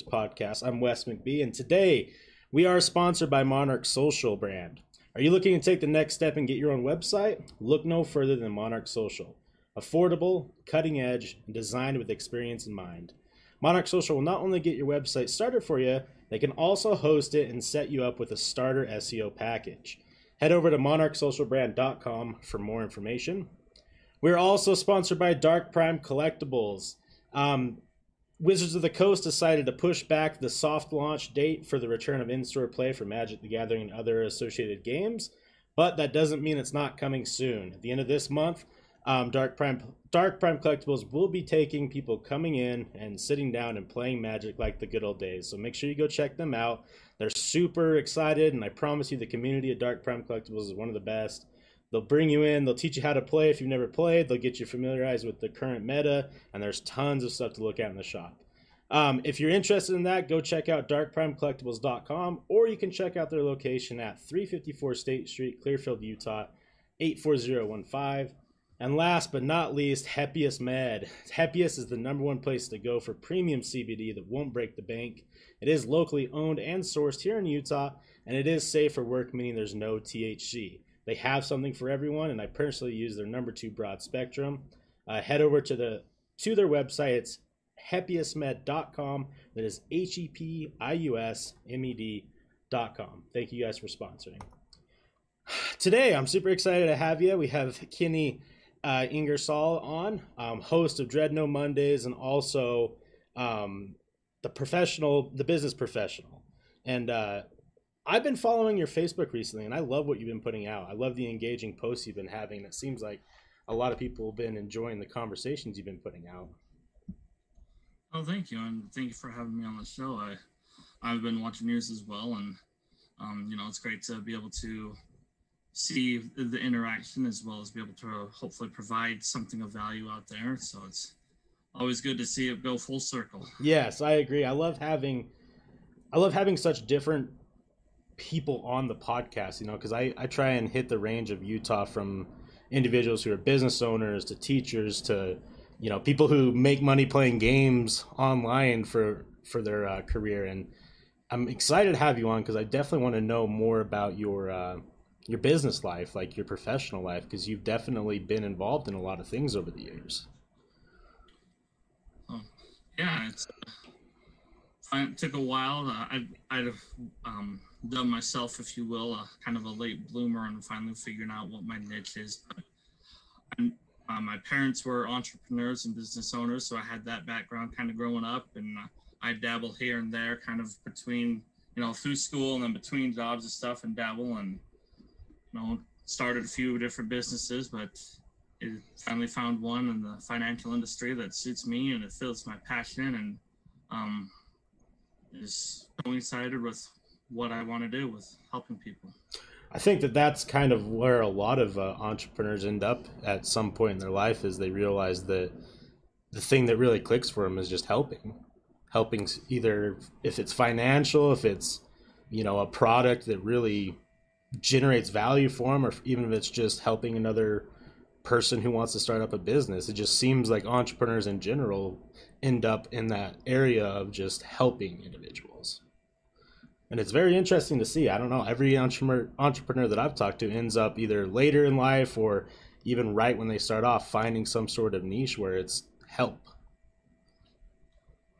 Podcast. I'm Wes McBee, and today we are sponsored by Monarch Social brand. Are you looking to take the next step and get your own website? Look no further than Monarch Social. Affordable, cutting edge, and designed with experience in mind. Monarch Social will not only get your website started for you, they can also host it and set you up with a starter SEO package. Head over to monarchsocialbrand.com for more information. We're also sponsored by Dark Prime Collectibles. Um, Wizards of the Coast decided to push back the soft launch date for the return of in store play for Magic the Gathering and other associated games, but that doesn't mean it's not coming soon. At the end of this month, um, Dark Prime Dark Prime Collectibles will be taking people coming in and sitting down and playing Magic like the good old days. So make sure you go check them out. They're super excited, and I promise you, the community of Dark Prime Collectibles is one of the best. They'll bring you in, they'll teach you how to play if you've never played, they'll get you familiarized with the current meta, and there's tons of stuff to look at in the shop. Um, if you're interested in that, go check out darkprimecollectibles.com or you can check out their location at 354 State Street, Clearfield, Utah, 84015. And last but not least, Hepius Med. Hepius is the number one place to go for premium CBD that won't break the bank. It is locally owned and sourced here in Utah, and it is safe for work, meaning there's no THC. They have something for everyone, and I personally use their number two broad spectrum. Uh, head over to the to their website. It's hepiusmed.com. That is H E P I U S M E D.com. Thank you guys for sponsoring. Today, I'm super excited to have you. We have Kenny uh, Ingersoll on, um, host of Dread No Mondays, and also um, the professional, the business professional. And uh, I've been following your Facebook recently, and I love what you've been putting out. I love the engaging posts you've been having. It seems like a lot of people have been enjoying the conversations you've been putting out. Oh, thank you, and thank you for having me on the show. I I've been watching yours as well, and um, you know it's great to be able to see the interaction as well as be able to hopefully provide something of value out there. So it's always good to see it go full circle. Yes, I agree. I love having I love having such different people on the podcast, you know, because I, I try and hit the range of Utah from individuals who are business owners to teachers to, you know, people who make money playing games online for for their uh, career. And I'm excited to have you on because I definitely want to know more about your uh, your business life, like your professional life, because you've definitely been involved in a lot of things over the years. Oh, yeah, it's it took a while. Uh, I, I'd have um, done myself, if you will, kind of a late bloomer and finally figuring out what my niche is. Uh, my parents were entrepreneurs and business owners, so I had that background kind of growing up, and uh, I dabble here and there, kind of between you know through school and then between jobs and stuff, and dabble and you know started a few different businesses, but it finally found one in the financial industry that suits me and it fills my passion and um, is coincided with what I want to do with helping people. I think that that's kind of where a lot of uh, entrepreneurs end up at some point in their life is they realize that the thing that really clicks for them is just helping, helping either if it's financial, if it's you know a product that really generates value for them, or even if it's just helping another person who wants to start up a business. It just seems like entrepreneurs in general end up in that area of just helping individuals and it's very interesting to see. I don't know. Every entrepreneur entrepreneur that I've talked to ends up either later in life or even right when they start off finding some sort of niche where it's help.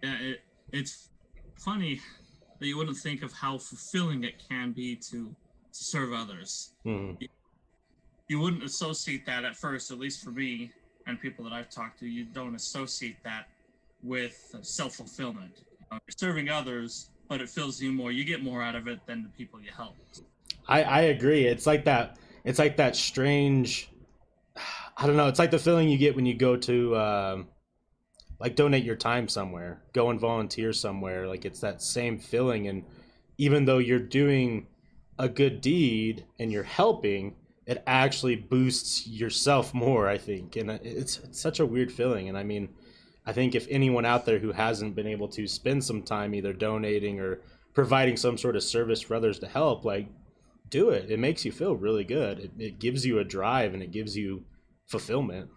Yeah, it, it's funny that you wouldn't think of how fulfilling it can be to, to serve others. Mm-hmm. You, you wouldn't associate that at first, at least for me and people that I've talked to. You don't associate that with self fulfillment. Uh, serving others but it fills you more. You get more out of it than the people you help. I, I agree. It's like that. It's like that strange. I don't know. It's like the feeling you get when you go to, uh, like, donate your time somewhere, go and volunteer somewhere. Like it's that same feeling, and even though you're doing a good deed and you're helping, it actually boosts yourself more. I think, and it's, it's such a weird feeling. And I mean, I think if anyone out there who hasn't been able to spend some time either donating or providing some sort of service for others to help, like do it. It makes you feel really good. It, it gives you a drive and it gives you fulfillment.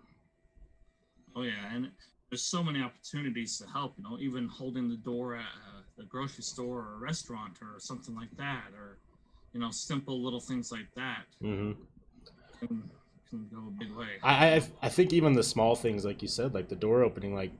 Oh yeah, and there's so many opportunities to help. You know, even holding the door at a the grocery store or a restaurant or something like that, or you know, simple little things like that hmm can, can go a big way. I, I I think even the small things, like you said, like the door opening, like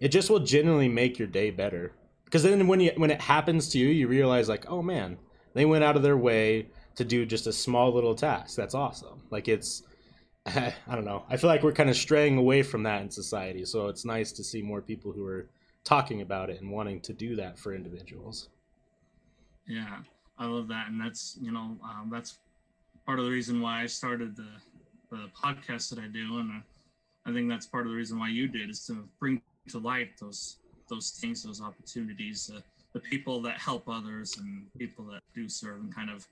it just will genuinely make your day better. Because then when you when it happens to you, you realize like, oh man, they went out of their way to do just a small little task. That's awesome. Like it's, I don't know. I feel like we're kind of straying away from that in society. So it's nice to see more people who are talking about it and wanting to do that for individuals. Yeah, I love that, and that's you know um, that's part of the reason why I started the the podcast that I do, and uh, I think that's part of the reason why you did is to bring to light those those things, those opportunities, uh, the people that help others, and people that do serve, and kind of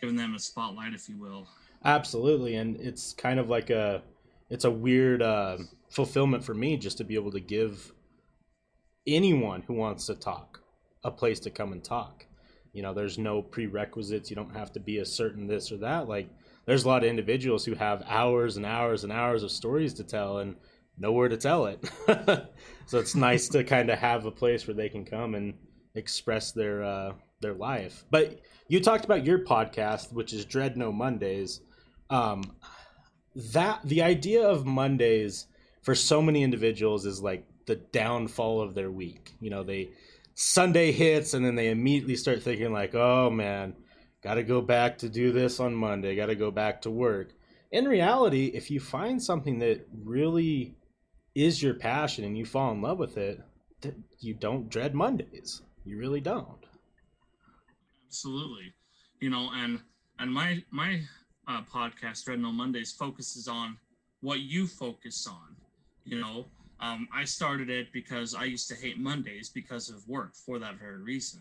giving them a spotlight, if you will. Absolutely, and it's kind of like a it's a weird uh, fulfillment for me just to be able to give anyone who wants to talk a place to come and talk. You know, there's no prerequisites. You don't have to be a certain this or that. Like, there's a lot of individuals who have hours and hours and hours of stories to tell and nowhere to tell it. so it's nice to kind of have a place where they can come and express their uh, their life. But you talked about your podcast, which is Dread No Mondays. Um, that the idea of Mondays for so many individuals is like the downfall of their week. You know, they Sunday hits and then they immediately start thinking like, "Oh man, got to go back to do this on Monday. Got to go back to work." In reality, if you find something that really is your passion and you fall in love with it, you don't dread Mondays. You really don't. Absolutely, you know, and and my my uh, podcast, Dread No Mondays, focuses on what you focus on. You know, um, I started it because I used to hate Mondays because of work for that very reason.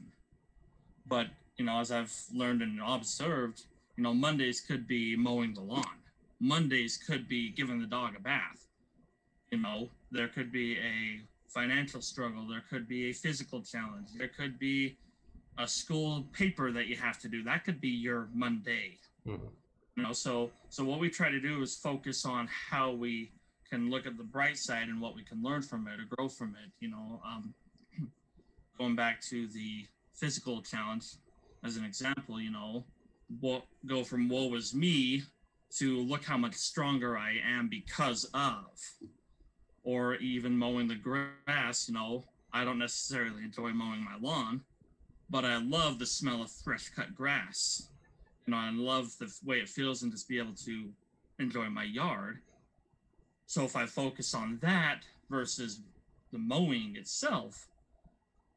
But you know, as I've learned and observed, you know, Mondays could be mowing the lawn. Mondays could be giving the dog a bath. You know, there could be a financial struggle. There could be a physical challenge. There could be a school paper that you have to do. That could be your Monday. Mhm. You know, so so what we try to do is focus on how we can look at the bright side and what we can learn from it or grow from it. You know, um, going back to the physical challenge as an example, you know, what go from woe is me to look how much stronger I am because of, or even mowing the grass. You know, I don't necessarily enjoy mowing my lawn, but I love the smell of fresh cut grass. You know, I love the way it feels and just be able to enjoy my yard. So if I focus on that versus the mowing itself,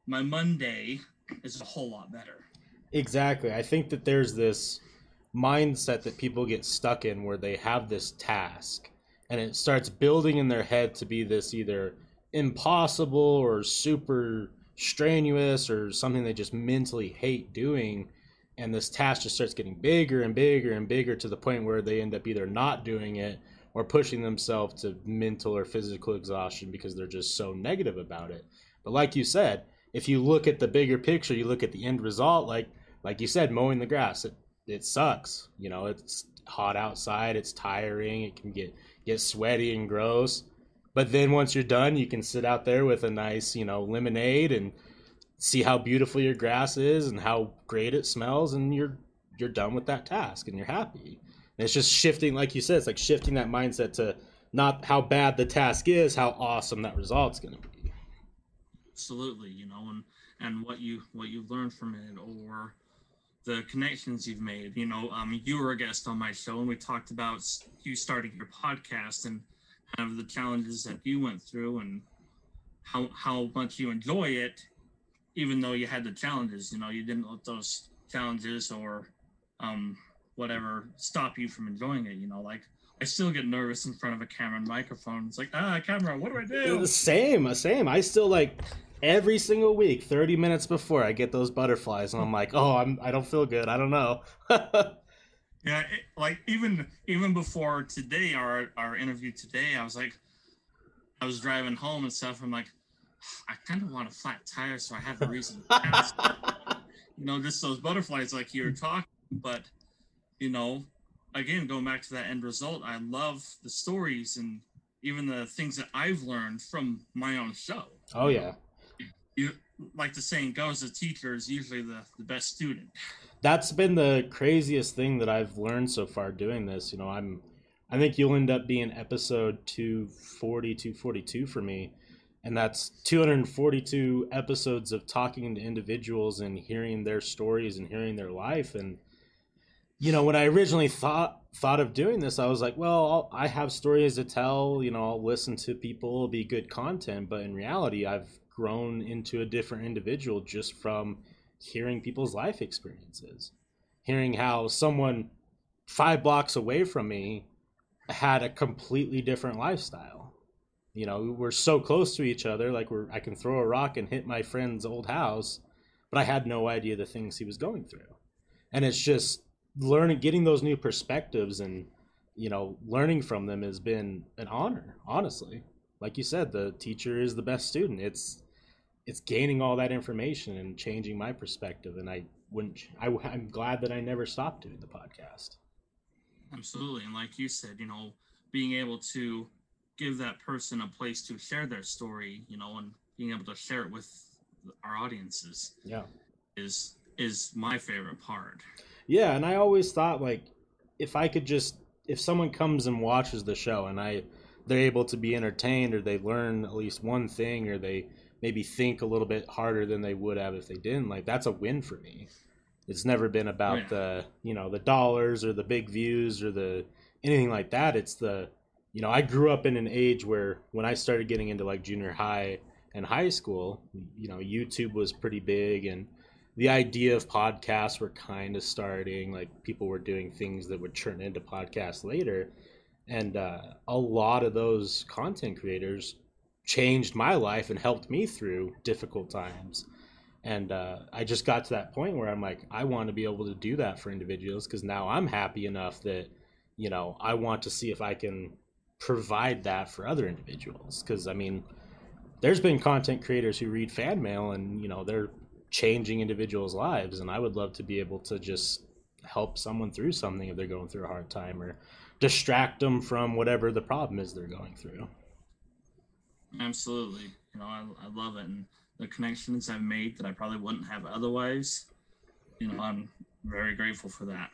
my Monday is a whole lot better. Exactly. I think that there's this mindset that people get stuck in where they have this task and it starts building in their head to be this either impossible or super strenuous or something they just mentally hate doing and this task just starts getting bigger and bigger and bigger to the point where they end up either not doing it or pushing themselves to mental or physical exhaustion because they're just so negative about it. But like you said, if you look at the bigger picture, you look at the end result, like like you said, mowing the grass, it, it sucks. You know, it's hot outside, it's tiring, it can get get sweaty and gross. But then once you're done, you can sit out there with a nice, you know, lemonade and see how beautiful your grass is and how great it smells and you're you're done with that task and you're happy. And it's just shifting like you said, it's like shifting that mindset to not how bad the task is, how awesome that result's going to be. Absolutely you know and and what you what you've learned from it or the connections you've made you know um you were a guest on my show and we talked about you starting your podcast and kind of the challenges that you went through and how how much you enjoy it even though you had the challenges you know you didn't let those challenges or um whatever stop you from enjoying it you know like I still get nervous in front of a camera and microphone. It's like, ah, camera, what do I do? The same, the same. I still like every single week, 30 minutes before I get those butterflies and I'm like, "Oh, I'm I don't feel good. I don't know." Yeah, it, like even even before today, our our interview today, I was like, I was driving home and stuff. I'm like, I kind of want a flat tire so I have a reason. to pass. you know, just those butterflies like you were talking. But you know, again, going back to that end result, I love the stories and even the things that I've learned from my own show. oh yeah. You like the saying goes, the teacher is usually the, the best student. That's been the craziest thing that I've learned so far doing this. You know, I'm I think you'll end up being episode 240, 242 for me. And that's 242 episodes of talking to individuals and hearing their stories and hearing their life. And, you know, when I originally thought thought of doing this, I was like, well, I'll, I have stories to tell. You know, I'll listen to people, it'll be good content. But in reality, I've grown into a different individual just from hearing people's life experiences, hearing how someone five blocks away from me had a completely different lifestyle. You know, we're so close to each other, like we're I can throw a rock and hit my friend's old house, but I had no idea the things he was going through. And it's just learning getting those new perspectives and you know, learning from them has been an honor, honestly. Like you said, the teacher is the best student. It's it's gaining all that information and changing my perspective and I wouldn't I, I'm glad that I never stopped doing the podcast. Absolutely. And like you said, you know, being able to give that person a place to share their story, you know, and being able to share it with our audiences. Yeah. Is is my favorite part. Yeah, and I always thought like if I could just if someone comes and watches the show and I they're able to be entertained or they learn at least one thing or they maybe think a little bit harder than they would have if they didn't, like that's a win for me. It's never been about yeah. the you know the dollars or the big views or the anything like that. It's the you know I grew up in an age where when I started getting into like junior high and high school, you know YouTube was pretty big and the idea of podcasts were kind of starting. Like people were doing things that would turn into podcasts later, and uh, a lot of those content creators changed my life and helped me through difficult times. And uh, i just got to that point where i'm like i want to be able to do that for individuals because now i'm happy enough that you know i want to see if i can provide that for other individuals. Because i mean there's been content creators who read fan mail and you know they're changing individuals lives and i would love to be able to just help someone through something if they're going through a hard time or distract them from whatever the problem is they're going through absolutely you know i, I love it and the connections I've made that I probably wouldn't have otherwise. You know, I'm very grateful for that.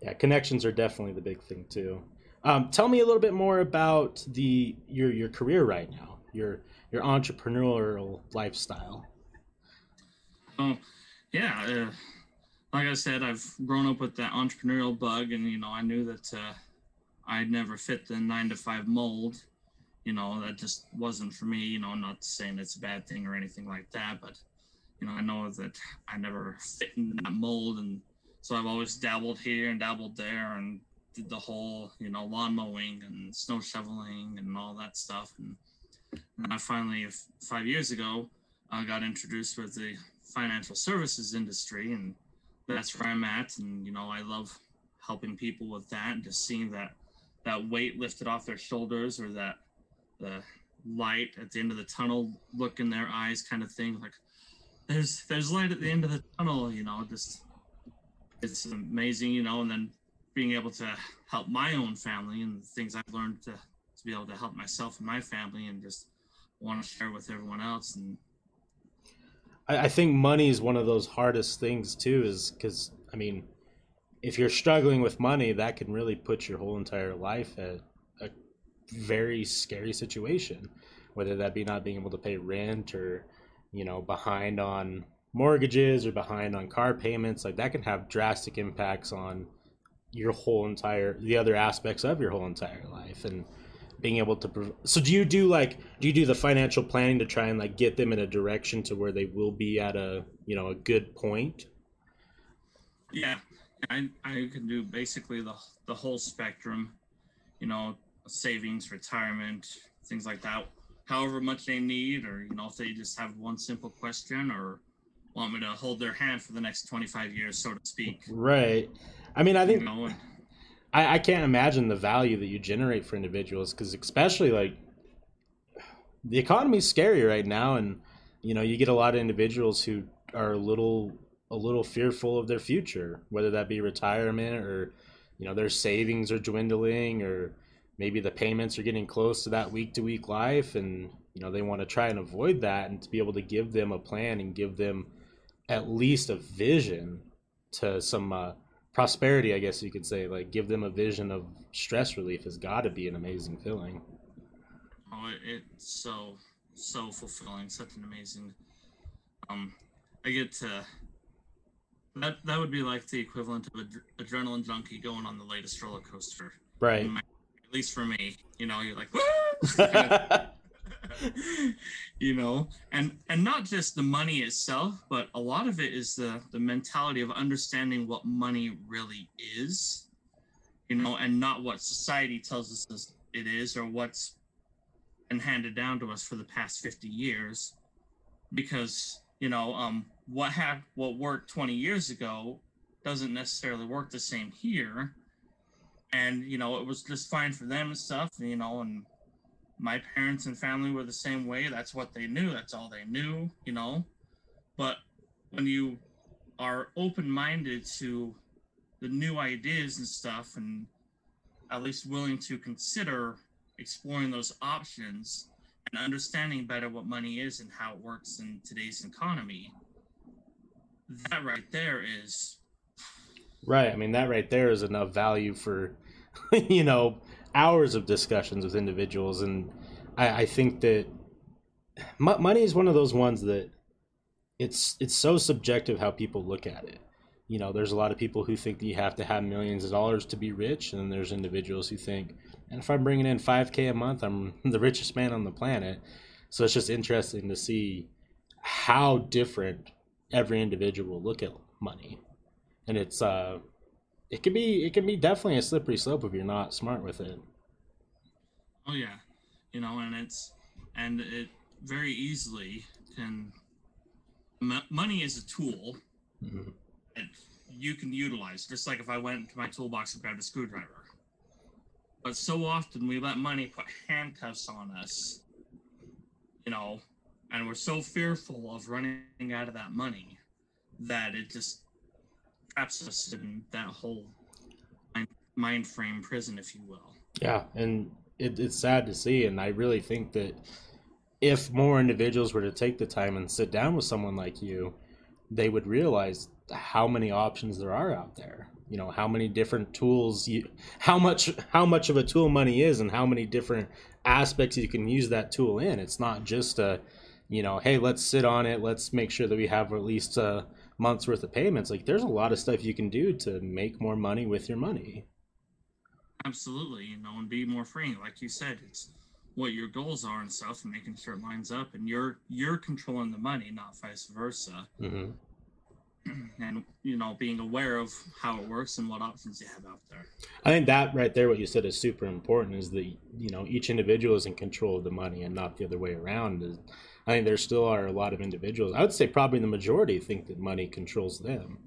Yeah, connections are definitely the big thing too. Um, tell me a little bit more about the your your career right now, your your entrepreneurial lifestyle. Oh, yeah. Uh, like I said, I've grown up with that entrepreneurial bug, and you know, I knew that uh, I'd never fit the nine to five mold you know that just wasn't for me you know not saying it's a bad thing or anything like that but you know i know that i never fit in that mold and so i've always dabbled here and dabbled there and did the whole you know lawn mowing and snow shoveling and all that stuff and, and i finally five years ago i got introduced with the financial services industry and that's where i'm at and you know i love helping people with that and just seeing that that weight lifted off their shoulders or that the light at the end of the tunnel look in their eyes kind of thing like there's there's light at the end of the tunnel you know just it's amazing you know and then being able to help my own family and things i've learned to to be able to help myself and my family and just want to share with everyone else and i, I think money is one of those hardest things too is because i mean if you're struggling with money that can really put your whole entire life at very scary situation, whether that be not being able to pay rent or, you know, behind on mortgages or behind on car payments. Like that can have drastic impacts on your whole entire, the other aspects of your whole entire life. And, being able to so do you do like do you do the financial planning to try and like get them in a direction to where they will be at a you know a good point yeah i i can do basically the the whole spectrum you know savings, retirement, things like that. However much they need, or you know, if they just have one simple question, or want me to hold their hand for the next 25 years, so to speak. Right. I mean, I think you know, I, I can't imagine the value that you generate for individuals because, especially like the economy's scary right now, and you know, you get a lot of individuals who are a little a little fearful of their future, whether that be retirement or you know their savings are dwindling or maybe the payments are getting close to that week to week life and you know they want to try and avoid that and to be able to give them a plan and give them at least a vision to some uh, prosperity i guess you could say. Like give them a vision of stress relief has got to be an amazing feeling. Oh it's so so fulfilling such an amazing um i get to that that would be like the equivalent of an adrenaline junkie going on the latest roller coaster. Right at least for me you know you're like you know and and not just the money itself but a lot of it is the the mentality of understanding what money really is you know and not what society tells us it is or what's been handed down to us for the past 50 years. Because you know um what had what worked 20 years ago doesn't necessarily work the same here and you know it was just fine for them and stuff you know and my parents and family were the same way. That's what they knew. That's all they knew, you know. But when you are open minded to the new ideas and stuff, and at least willing to consider exploring those options and understanding better what money is and how it works in today's economy, that right there is. Right. I mean, that right there is enough value for, you know, hours of discussions with individuals, and I, I think that m- money is one of those ones that it's it's so subjective how people look at it. You know, there's a lot of people who think that you have to have millions of dollars to be rich, and then there's individuals who think, and if I'm bringing in 5K a month, I'm the richest man on the planet. So it's just interesting to see how different every individual will look at money, and it's uh, it can be it can be definitely a slippery slope if you're not smart with it. Oh yeah, you know, and it's and it very easily can. M- money is a tool mm-hmm. that you can utilize. Just like if I went to my toolbox and grabbed a screwdriver. But so often we let money put handcuffs on us, you know, and we're so fearful of running out of that money that it just traps us in that whole mind, frame prison, if you will. Yeah, and it, it's sad to see, and I really think that if more individuals were to take the time and sit down with someone like you, they would realize how many options there are out there. You know how many different tools you, how much how much of a tool money is, and how many different aspects you can use that tool in. It's not just a, you know, hey, let's sit on it. Let's make sure that we have at least a month's worth of payments. Like there's a lot of stuff you can do to make more money with your money. Absolutely, you know, and be more free. Like you said, it's what your goals are and stuff, and making sure it lines up, and you're you're controlling the money, not vice versa. Mm-hmm. And you know, being aware of how it works and what options you have out there. I think that right there, what you said is super important. Is that you know each individual is in control of the money and not the other way around. I think there still are a lot of individuals. I would say probably the majority think that money controls them,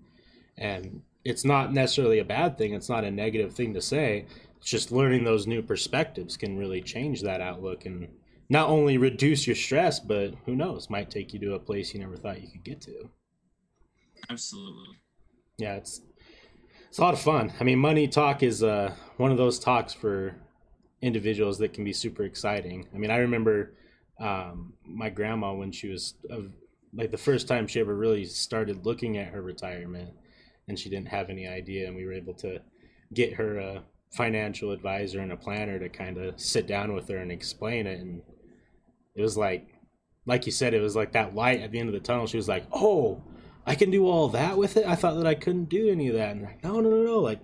and it's not necessarily a bad thing. It's not a negative thing to say. It's just learning those new perspectives can really change that outlook and not only reduce your stress, but who knows, might take you to a place you never thought you could get to. Absolutely. Yeah, it's it's a lot of fun. I mean, money talk is uh, one of those talks for individuals that can be super exciting. I mean, I remember um, my grandma when she was uh, like the first time she ever really started looking at her retirement and she didn't have any idea and we were able to get her a financial advisor and a planner to kind of sit down with her and explain it. And it was like like you said it was like that light at the end of the tunnel. She was like oh i can do all that with it? I thought that i couldn't do any of that. And like no no no no like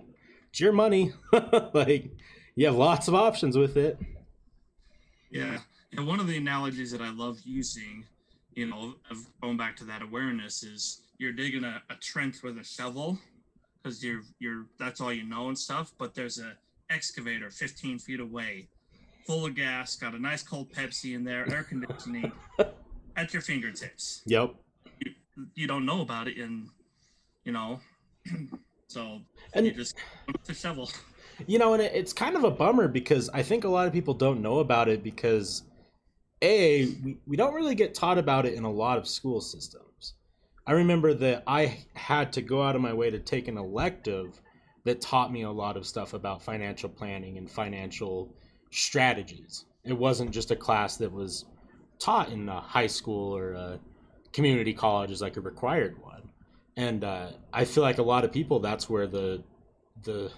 it's your money. Like you have lots of options with it. Yeah and one of the analogies that i love using you know of going back to that awareness is you're digging a, a trench with a shovel because you're you're that's all you know and stuff. But there's a excavator 15 feet away, full of gas, got a nice cold Pepsi in there, air conditioning at your fingertips. Yep. You, you don't know about it, and you know, so and you just the shovel. You know, and it's kind of a bummer because I think a lot of people don't know about it because a we, we don't really get taught about it in a lot of school systems I remember that I had to go out of my way to take an elective that taught me a lot of stuff about financial planning and financial strategies. It wasn't just a class that was taught in a high school or a community college as like a required one. And uh, I feel like a lot of people that's where the the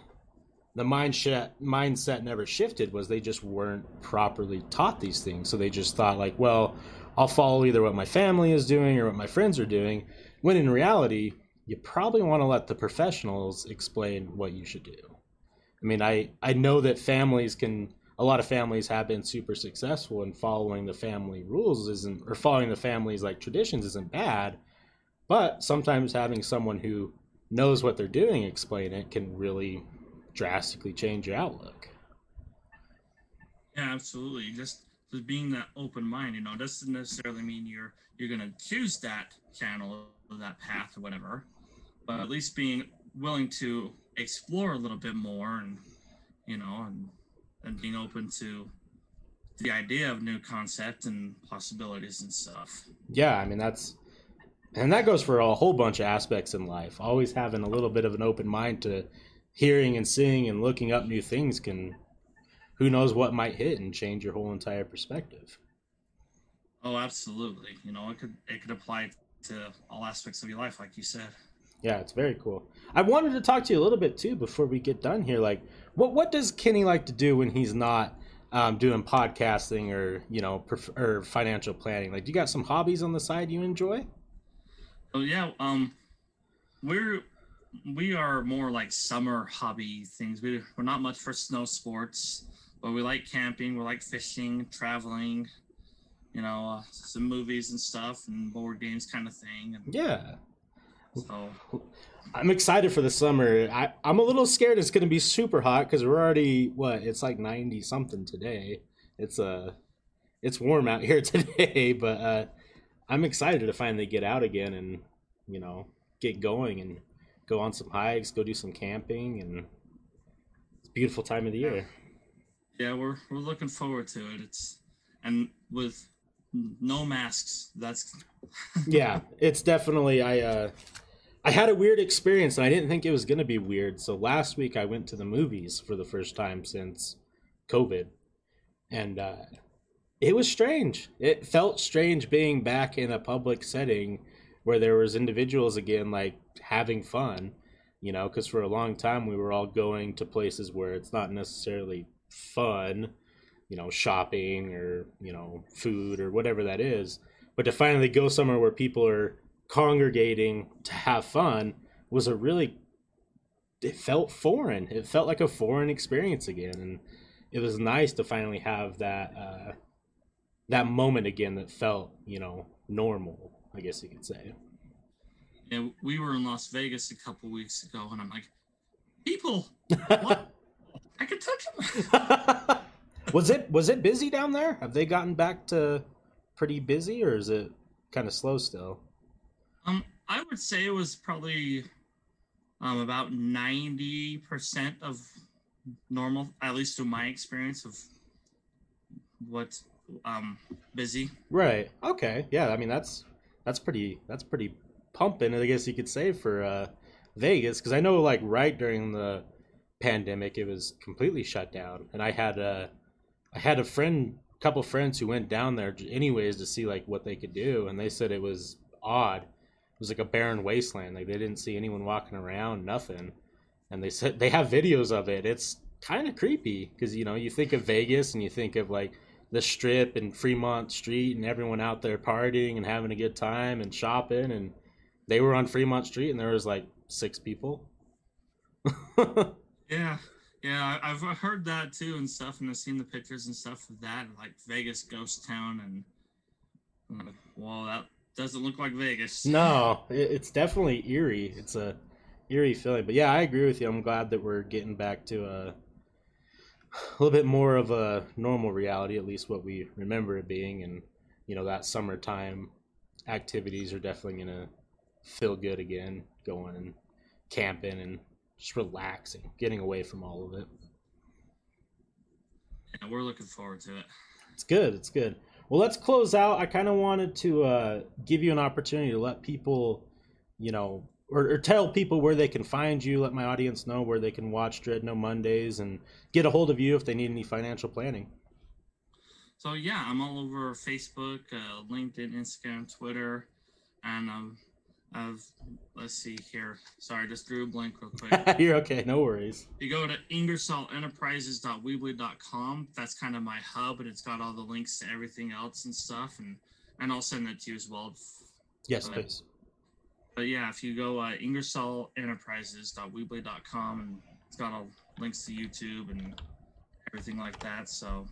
the mindset mindset never shifted was they just weren't properly taught these things. So they just thought like, well, I'll follow either what my family is doing or what my friends are doing. When in reality, you probably want to let the professionals explain what you should do. I mean, I I know that families can a lot of families have been super successful in following the family rules isn't or following the family's like traditions isn't bad, but sometimes having someone who knows what they're doing explain it can really drastically change your outlook. Yeah, absolutely. Just just being that open mind, you know, doesn't necessarily mean you're you're gonna choose that channel or that path or whatever, but at least being willing to explore a little bit more and you know and and being open to the idea of new concept and possibilities and stuff. Yeah, I mean that's and that goes for a whole bunch of aspects in life. Always having a little bit of an open mind to hearing and seeing and looking up new things can who knows what might hit and change your whole entire perspective. Oh, absolutely. You know, it could it could apply to all aspects of your life like you said. Yeah, it's very cool. I wanted to talk to you a little bit too before we get done here. Like, what what does Kenny like to do when he's not um, doing podcasting or you know perf- or financial planning? Like, do you got some hobbies on the side you enjoy? Oh yeah, um, we're we are more like summer hobby things. We we're not much for snow sports, but we like camping. We like fishing, traveling. You know, uh, some movies and stuff, and board games, kind of thing. And Yeah, so I'm excited for the summer. I, I'm a little scared it's going to be super hot because we're already what? It's like 90 something today. It's uh, it's warm out here today, but uh, I'm excited to finally get out again and you know get going and go on some hikes, go do some camping, and it's a beautiful time of the year. yeah, we're we're looking forward to it. It's and with no masks, that's yeah, it's definitely I uh I had a weird experience and I didn't think it was going to be weird. So last week I went to the movies for the first time since COVID. And uh it was strange. It felt strange being back in a public setting where there was individuals again like having fun, you know, cuz for a long time we were all going to places where it's not necessarily fun, you know, shopping or, you know, food or whatever that is. But to finally go somewhere where people are congregating to have fun was a really it felt foreign. It felt like a foreign experience again and it was nice to finally have that uh that moment again that felt you know normal i guess you could say yeah. We were in Las Vegas a couple weeks ago, and I'm like, people, what? I can touch them. was it was it busy down there have they gotten back to pretty busy or is it kind of slow still Um, I would say it was probably um, about ninety percent of normal, at least through my experience of what um busy. Right. Okay. Yeah. I mean, that's that's pretty that's pretty pumping. I guess you could say for uh, Vegas because I know like right during the pandemic it was completely shut down, and I had a I had a friend, couple friends who went down there anyways to see like what they could do, and they said it was odd. It was like a barren wasteland. Like they didn't see anyone walking around, nothing. And they said they have videos of it. It's kind of creepy because you know you think of Vegas and you think of like the strip and Fremont Street and everyone out there partying and having a good time and shopping and they were on Fremont Street and there was like six people. Yeah, yeah, I've heard that too and stuff, and I've seen the pictures and stuff of that, like Vegas ghost town, and I'm like, well, that doesn't look like Vegas. no, it's definitely eerie. It's a eerie feeling. But yeah, I agree with you. I'm glad that we're getting back to a, a little bit more of a normal reality, at least what we remember it being. And you know that summertime activities are definitely gonna feel good again. Going and camping and just relaxing, getting away from all of it. Yeah, we're looking forward to it. It's good. It's good. Well, let's close out. I kind of wanted to uh, give you an opportunity to let people, you know, or, or tell people where they can find you. Let my audience know where they can watch Dread No Mondays and get a hold of you if they need any financial planning. so yeah, I'm all over Facebook, uh, LinkedIn, Instagram, Twitter, and um, I've let's see here. Sorry, just drew a blank real quick. You're okay, no worries. you go to ingersollenterprises.weebly.com. That's kind of my hub, and it's got all the links to everything else and stuff, and and I'll send that to you as well. Yes, Okay. please. But yeah, if you go uh, ingersollenterprises.weebly.com, and it's got all links to YouTube and everything like that. So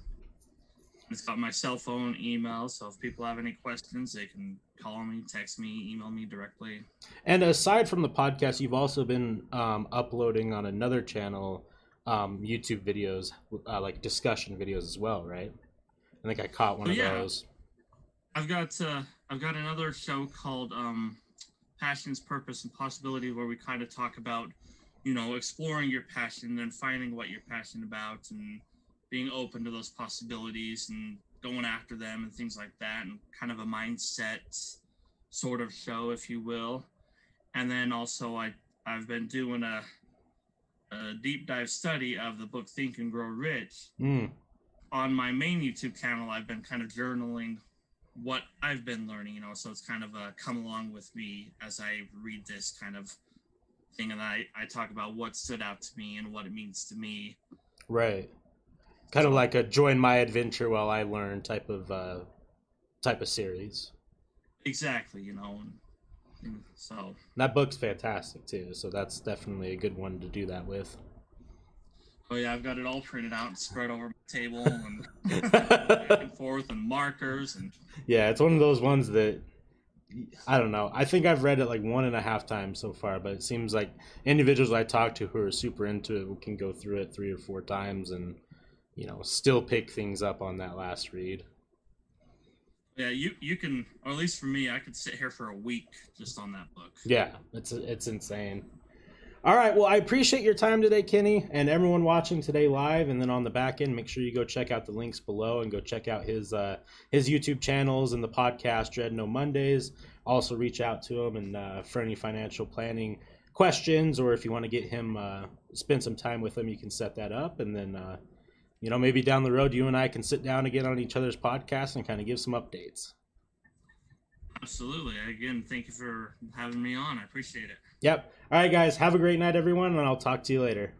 it's got my cell phone, email. So if people have any questions, they can call me, text me, email me directly. And aside from the podcast, you've also been um, uploading on another channel um, YouTube videos, uh, like discussion videos as well, right? I think I caught one Oh, of yeah. those. I've got uh, I've got another show called um, Passions, Purpose, and Possibility, where we kind of talk about, you know, exploring your passion and finding what you're passionate about and being open to those possibilities and going after them and things like that, and kind of a mindset sort of show, if you will. And then also, I I've been doing a a deep dive study of the book Think and Grow Rich, Mm, on my main YouTube channel, I've been kind of journaling what I've been learning, you know, so it's kind of a come along with me as I read this kind of thing and I, I talk about what stood out to me and what it means to me. right. Kind of like a join my adventure while I learn type of uh, type of series. Exactly, you know, and, and so That book's fantastic too, so that's definitely a good one to do that with. Oh yeah, I've got it all printed out and spread over my table and back and forth and markers and Yeah, it's one of those ones that I don't know. I think I've read it like one and a half times so far, but it seems like individuals I talk to who are super into it can go through it three or four times and you know still pick things up on that last read. yeah, you you can or at least for me, I could sit here for a week just on that book. Yeah, it's it's insane. All right, well, I appreciate your time today, Kenny, and everyone watching today live, and then on the back end, make sure you go check out the links below and go check out his uh, his YouTube channels and the podcast Dread No Mondays. Also, reach out to him and uh, for any financial planning questions, or if you want to get him uh, spend some time with him, you can set that up, and then uh, you know maybe down the road, you and I can sit down again on each other's podcast and kind of give some updates. Absolutely. Again, thank you for having me on. I appreciate it. Yep. All right, guys. Have a great night, everyone, and I'll talk to you later.